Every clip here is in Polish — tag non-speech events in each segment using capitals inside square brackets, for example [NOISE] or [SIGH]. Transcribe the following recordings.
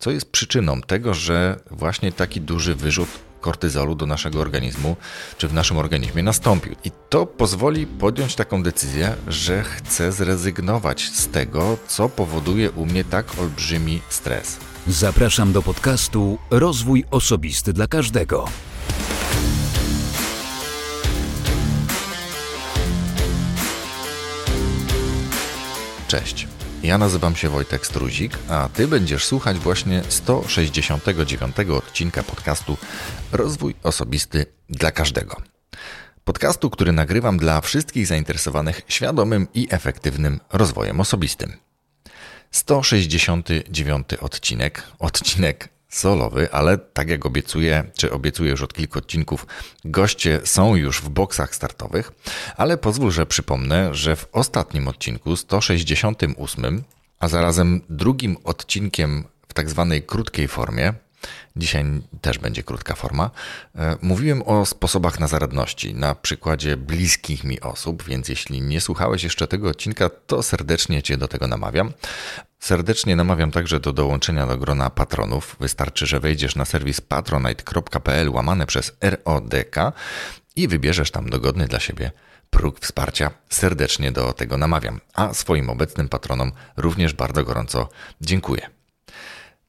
co jest przyczyną tego, że właśnie taki duży wyrzut kortyzolu do naszego organizmu, czy w naszym organizmie nastąpił. I to pozwoli podjąć taką decyzję, że chcę zrezygnować z tego, co powoduje u mnie tak olbrzymi stres. Zapraszam do podcastu Rozwój Osobisty dla Każdego. Cześć. Ja nazywam się Wojtek Struzik, a Ty będziesz słuchać właśnie 169 odcinka podcastu Rozwój Osobisty dla Każdego. Podcastu, który nagrywam dla wszystkich zainteresowanych świadomym i efektywnym rozwojem osobistym. 169 odcinek, odcinek solowy, ale tak jak obiecuję, czy obiecuję już od kilku odcinków, goście są już w boksach startowych, ale pozwól, że przypomnę, że w ostatnim odcinku 168, a zarazem drugim odcinkiem w tak zwanej krótkiej formie, Dzisiaj też będzie krótka forma. E, mówiłem o sposobach na zaradności na przykładzie bliskich mi osób, więc jeśli nie słuchałeś jeszcze tego odcinka, to serdecznie Cię do tego namawiam. Serdecznie namawiam także do dołączenia do grona patronów. Wystarczy, że wejdziesz na serwis patronite.pl łamane przez RODK i wybierzesz tam dogodny dla siebie próg wsparcia. Serdecznie do tego namawiam, a swoim obecnym patronom również bardzo gorąco dziękuję.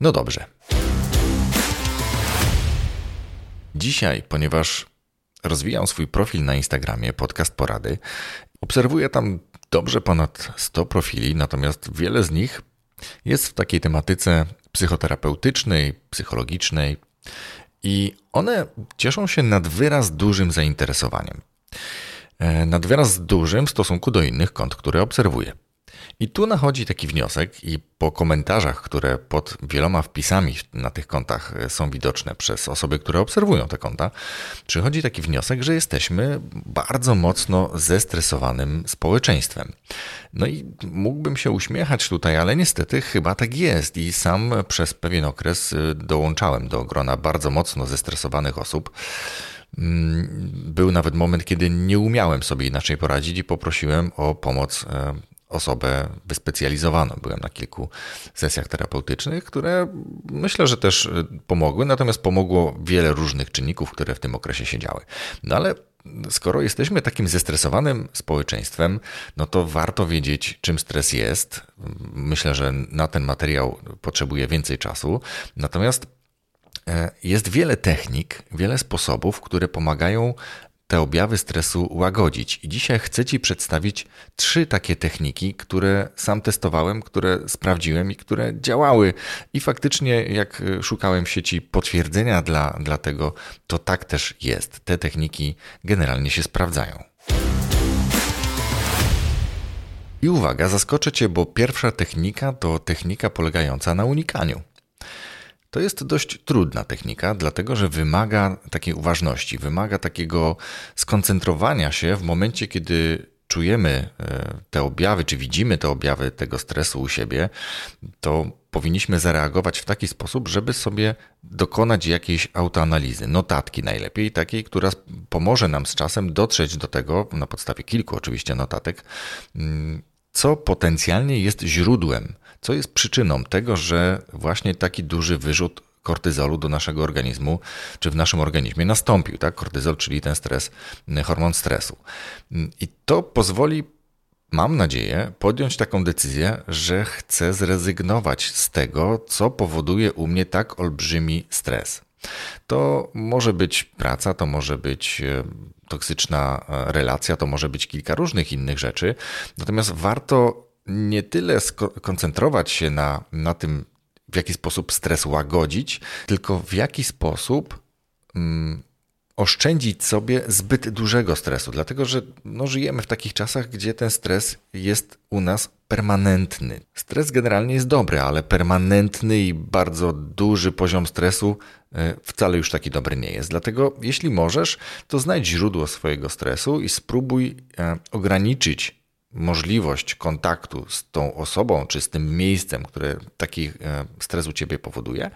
No dobrze. Dzisiaj, ponieważ rozwijam swój profil na Instagramie, podcast porady, obserwuję tam dobrze ponad 100 profili, natomiast wiele z nich jest w takiej tematyce psychoterapeutycznej, psychologicznej i one cieszą się nad wyraz dużym zainteresowaniem. E, nad wyraz dużym w stosunku do innych kont, które obserwuję. I tu nachodzi taki wniosek, i po komentarzach, które pod wieloma wpisami na tych kontach e, są widoczne przez osoby, które obserwują te konta, przychodzi taki wniosek, że jesteśmy bardzo mocno zestresowanym społeczeństwem. No i mógłbym się uśmiechać tutaj, ale niestety chyba tak jest. I sam przez pewien okres e, dołączałem do grona bardzo mocno zestresowanych osób. Mm, był nawet moment, kiedy nie umiałem sobie inaczej poradzić i poprosiłem o pomoc e, osobę wyspecjalizowaną. Byłem na kilku sesjach terapeutycznych, które myślę, że też y, pomogły, natomiast pomogło wiele różnych czynników, które w tym okresie się działy. No ale skoro jesteśmy takim zestresowanym społeczeństwem, no to warto wiedzieć, czym stres jest. Myślę, że na ten materiał potrzebuje więcej czasu. Natomiast e, jest wiele technik, wiele sposobów, które pomagają te objawy stresu łagodzić. I dzisiaj chcę Ci przedstawić trzy takie techniki, które sam testowałem, które sprawdziłem i które działały. I faktycznie, jak szukałem w sieci potwierdzenia dla, dla tego, to tak też jest. Te techniki generalnie się sprawdzają. I uwaga, zaskoczę Cię, bo pierwsza technika to technika polegająca na unikaniu. To jest dość trudna technika, dlatego że wymaga takiej uważności, wymaga takiego skoncentrowania się w momencie, kiedy czujemy e, te objawy, czy widzimy te objawy tego stresu u siebie, to powinniśmy zareagować w taki sposób, żeby sobie dokonać jakiejś autoanalizy, notatki najlepiej, takiej, która pomoże nam z czasem dotrzeć do tego, na podstawie kilku oczywiście notatek, mm, co potencjalnie jest źródłem co jest przyczyną tego, że właśnie taki duży wyrzut kortyzolu do naszego organizmu, czy w naszym organizmie nastąpił, tak? Kortyzol, czyli ten stres, hormon stresu. I to pozwoli, mam nadzieję, podjąć taką decyzję, że chcę zrezygnować z tego, co powoduje u mnie tak olbrzymi stres. To może być praca, to może być e, toksyczna e, relacja, to może być kilka różnych innych rzeczy. Natomiast warto nie tyle skoncentrować się na, na tym, w jaki sposób stres łagodzić, tylko w jaki sposób mm, oszczędzić sobie zbyt dużego stresu, dlatego że no, żyjemy w takich czasach, gdzie ten stres jest u nas permanentny. Stres generalnie jest dobry, ale permanentny i bardzo duży poziom stresu e, wcale już taki dobry nie jest. Dlatego, jeśli możesz, to znajdź źródło swojego stresu i spróbuj e, ograniczyć możliwość kontaktu z tą osobą, czy z tym miejscem, które taki e, stres u ciebie powoduje,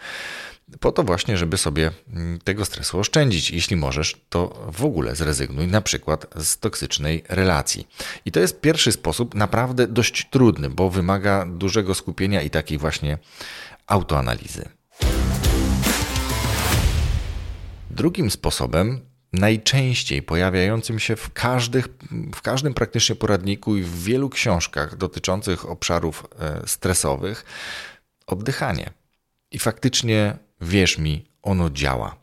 po to właśnie, żeby sobie mm, tego stresu oszczędzić. Jeśli możesz, to w ogóle zrezygnuj na przykład z toksycznej relacji. I to jest pierwszy sposób, naprawdę dość trudny, bo wymaga dużego skupienia i takiej właśnie autoanalizy. Drugim sposobem, najczęściej pojawiającym się w, każdych, w każdym praktycznie poradniku i w wielu książkach dotyczących obszarów e, stresowych, oddychanie. I faktycznie wierz mi, ono działa.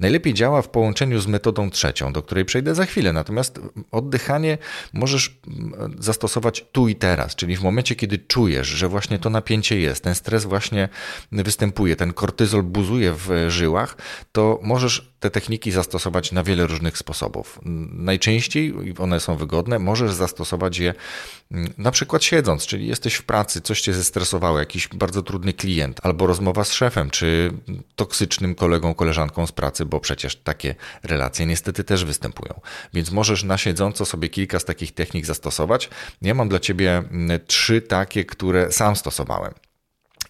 Najlepiej działa w połączeniu z metodą trzecią, do której przejdę za chwilę. Natomiast oddychanie możesz mm, zastosować tu i teraz, czyli w momencie, kiedy czujesz, że właśnie to napięcie jest, ten stres właśnie występuje, ten kortyzol buzuje w żyłach, to możesz te techniki zastosować na wiele różnych sposobów. Najczęściej one są wygodne, możesz zastosować je mm, na przykład siedząc, czyli jesteś w pracy, coś cię zestresowało, jakiś bardzo trudny klient, albo rozmowa z szefem, czy toksycznym kolegą, koleżanką z pracy, bo przecież takie relacje niestety też występują. Więc możesz na siedząco sobie kilka z takich technik zastosować. Ja mam dla ciebie mm, trzy takie, które sam stosowałem.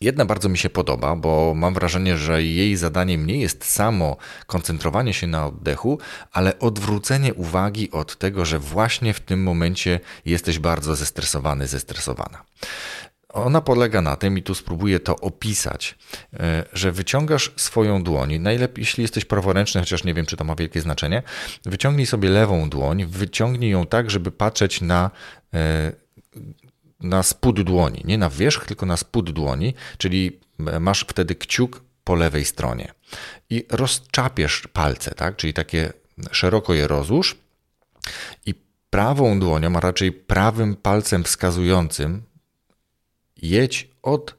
Jedna bardzo mi się podoba, bo mam wrażenie, że jej zadaniem nie jest samo koncentrowanie się na oddechu, ale odwrócenie uwagi od tego, że właśnie w tym momencie jesteś bardzo zestresowany, zestresowana. Ona polega na tym, i tu spróbuję to opisać, e, że wyciągasz swoją dłoń, najlepiej jeśli jesteś praworęczny, chociaż nie wiem, czy to ma wielkie znaczenie, wyciągnij sobie lewą dłoń, wyciągnij ją tak, żeby patrzeć na e, na spód dłoni, nie na wierzch, tylko na spód dłoni, czyli masz wtedy kciuk po lewej stronie i rozczapiesz palce, tak? czyli takie szeroko je rozłóż i prawą dłonią, a raczej prawym palcem wskazującym jedź od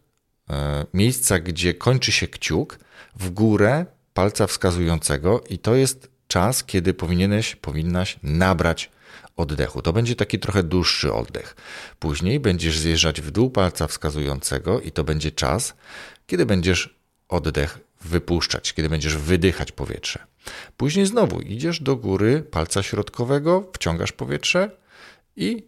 e, miejsca, gdzie kończy się kciuk, w górę palca wskazującego i to jest czas, kiedy powinieneś, powinnaś nabrać oddechu. To będzie taki trochę dłuższy oddech. Później będziesz zjeżdżać w dół palca wskazującego i to będzie czas, kiedy będziesz oddech wypuszczać, kiedy będziesz wydychać powietrze. Później znowu idziesz do góry palca środkowego, wciągasz powietrze i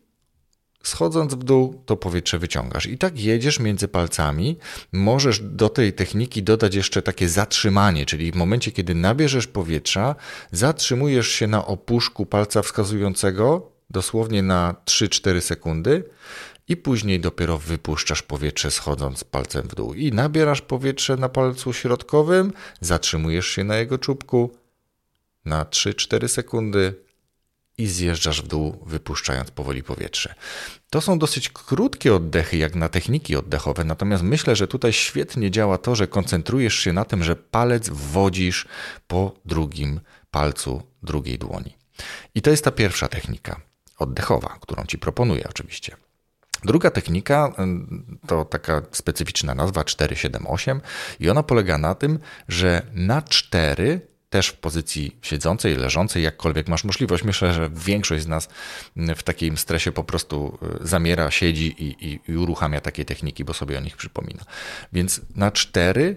Schodząc w dół, to powietrze wyciągasz. I tak jedziesz między palcami. Możesz do tej techniki dodać jeszcze takie zatrzymanie, czyli w momencie, kiedy nabierzesz powietrza, zatrzymujesz się na opuszku palca wskazującego, dosłownie na 3-4 sekundy, i później dopiero wypuszczasz powietrze schodząc palcem w dół. I nabierasz powietrze na palcu środkowym, zatrzymujesz się na jego czubku na 3-4 sekundy, i zjeżdżasz w dół, wypuszczając powoli powietrze. To są dosyć krótkie oddechy, jak na techniki oddechowe, natomiast myślę, że tutaj świetnie działa to, że koncentrujesz się na tym, że palec wodzisz po drugim palcu drugiej dłoni. I to jest ta pierwsza technika oddechowa, którą Ci proponuję oczywiście. Druga technika to taka specyficzna nazwa 478 i ona polega na tym, że na 4 też w pozycji siedzącej, leżącej, jakkolwiek masz możliwość. Myślę, że większość z nas w takim stresie po prostu e, zamiera, siedzi i, i, i uruchamia takie techniki, bo sobie o nich przypomina. Więc na cztery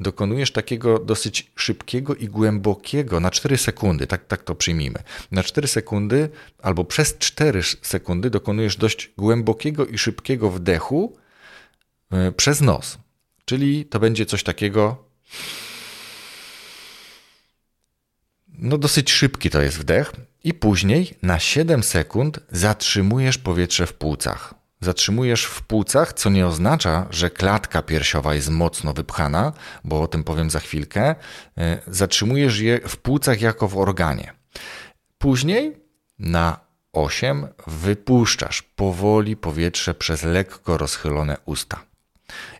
dokonujesz takiego dosyć szybkiego i głębokiego, na 4 sekundy, tak, tak to przyjmijmy. Na 4 sekundy albo przez 4 sekundy dokonujesz dość głębokiego i szybkiego wdechu e, przez nos. Czyli to będzie coś takiego. No dosyć szybki to jest wdech i później na 7 sekund zatrzymujesz powietrze w płucach. Zatrzymujesz w płucach, co nie oznacza, że klatka piersiowa jest mocno wypchana, bo o tym powiem za chwilkę. E, zatrzymujesz je w płucach jako w organie. Później na 8 wypuszczasz powoli powietrze przez lekko rozchylone usta.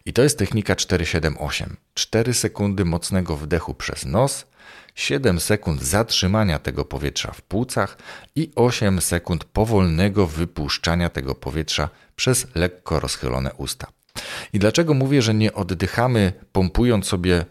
I to jest technika 478. 4 sekundy mocnego wdechu przez nos, 7 sekund zatrzymania tego powietrza w płucach i 8 sekund powolnego wypuszczania tego powietrza przez lekko rozchylone usta. I dlaczego mówię, że nie oddychamy pompując sobie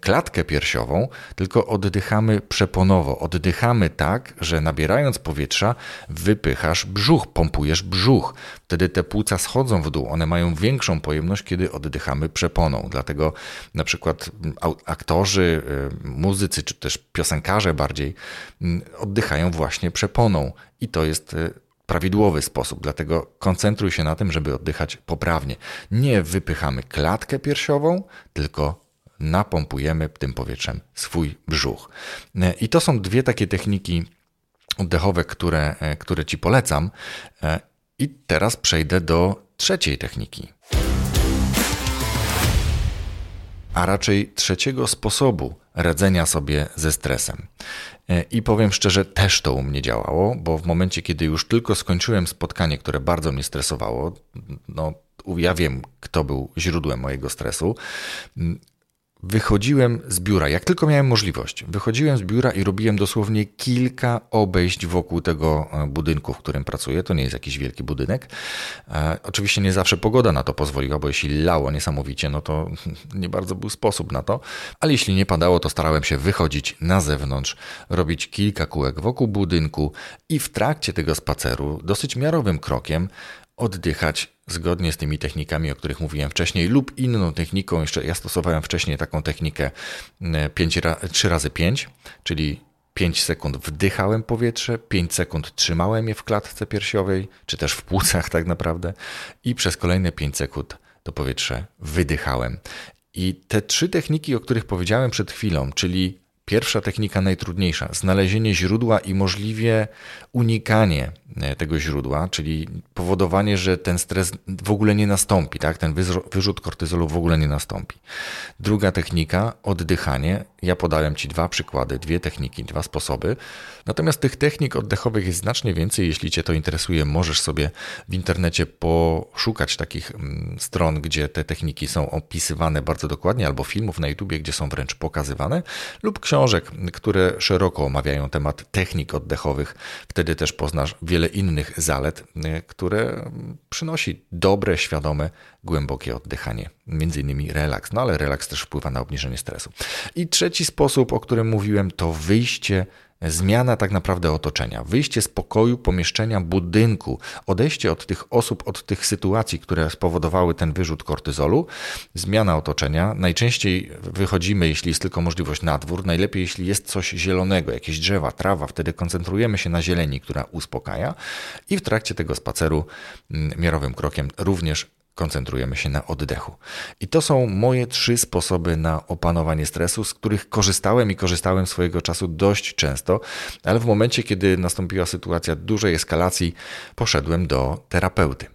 klatkę piersiową, tylko oddychamy przeponowo. Oddychamy tak, że nabierając powietrza, wypychasz brzuch, pompujesz brzuch. Wtedy te płuca schodzą w dół. One mają większą pojemność, kiedy oddychamy przeponą. Dlatego na przykład mm, aktorzy, y, muzycy, czy też piosenkarze bardziej mm, oddychają właśnie przeponą. I to jest y, prawidłowy sposób, dlatego koncentruj się na tym, żeby oddychać poprawnie. Nie wypychamy klatkę piersiową, tylko napompujemy tym powietrzem swój brzuch. I to są dwie takie techniki oddechowe, które, które Ci polecam. I teraz przejdę do trzeciej techniki. a raczej trzeciego sposobu radzenia sobie ze stresem. E, I powiem szczerze, też to u mnie działało, bo w momencie, kiedy już tylko skończyłem spotkanie, które bardzo mnie stresowało, no ja wiem, kto był źródłem mojego stresu, wychodziłem z biura, jak tylko miałem możliwość, wychodziłem z biura i robiłem dosłownie kilka obejść wokół tego e, budynku, w którym pracuję. To nie jest jakiś wielki budynek. E, oczywiście nie zawsze pogoda na to pozwoliła, bo jeśli lało niesamowicie, no to [LAUGHS] nie bardzo był sposób na to, ale jeśli nie padało, to starałem się wychodzić na zewnątrz, robić kilka kółek wokół budynku i w trakcie tego spaceru, dosyć miarowym krokiem, oddychać zgodnie z tymi technikami, o których mówiłem wcześniej, lub inną techniką. Jeszcze ja stosowałem wcześniej taką technikę 5, 3 razy 5, czyli 5 sekund wdychałem powietrze, 5 sekund trzymałem je w klatce piersiowej, czy też w płucach tak naprawdę, i przez kolejne 5 sekund to powietrze wydychałem. I te trzy techniki, o których powiedziałem przed chwilą, czyli Pierwsza technika najtrudniejsza znalezienie źródła i możliwie unikanie e, tego źródła, czyli powodowanie, że ten stres w ogóle nie nastąpi, tak? ten wyrzut kortyzolu w ogóle nie nastąpi. Druga technika oddychanie. Ja podałem Ci dwa przykłady, dwie techniki, dwa sposoby. Natomiast tych technik oddechowych jest znacznie więcej. Jeśli Cię to interesuje, możesz sobie w internecie poszukać takich mm, stron, gdzie te techniki są opisywane bardzo dokładnie, albo filmów na YouTubie, gdzie są wręcz pokazywane, lub książek, które szeroko omawiają temat technik oddechowych. Wtedy też poznasz wiele innych zalet, które przynosi dobre, świadome, głębokie oddychanie, między innymi relaks. No ale relaks też wpływa na obniżenie stresu. I trzeci sposób, o którym mówiłem, to wyjście zmiana tak naprawdę otoczenia, wyjście z pokoju, pomieszczenia, budynku, odejście od tych osób, od tych sytuacji, które spowodowały ten wyrzut kortyzolu, zmiana otoczenia. Najczęściej wychodzimy, jeśli jest tylko możliwość na dwór, najlepiej jeśli jest coś zielonego, jakieś drzewa, trawa, wtedy koncentrujemy się na zieleni, która uspokaja. I w trakcie tego spaceru mm, miarowym krokiem również koncentrujemy się na oddechu. I to są moje trzy sposoby na opanowanie stresu, z których korzystałem i korzystałem swojego czasu dość często, ale w momencie, kiedy nastąpiła sytuacja dużej eskalacji, poszedłem do terapeuty.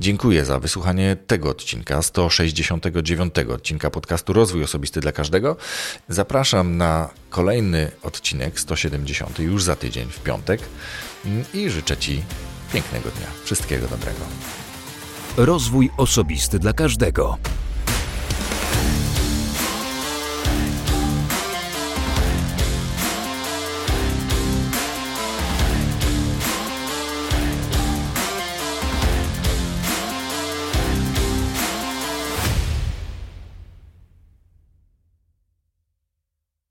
Dziękuję za wysłuchanie tego odcinka, 169 odcinka podcastu Rozwój Osobisty dla Każdego. Zapraszam na kolejny odcinek, 170, już za tydzień, w piątek i życzę Ci pięknego dnia. Wszystkiego dobrego. Rozwój osobisty dla każdego.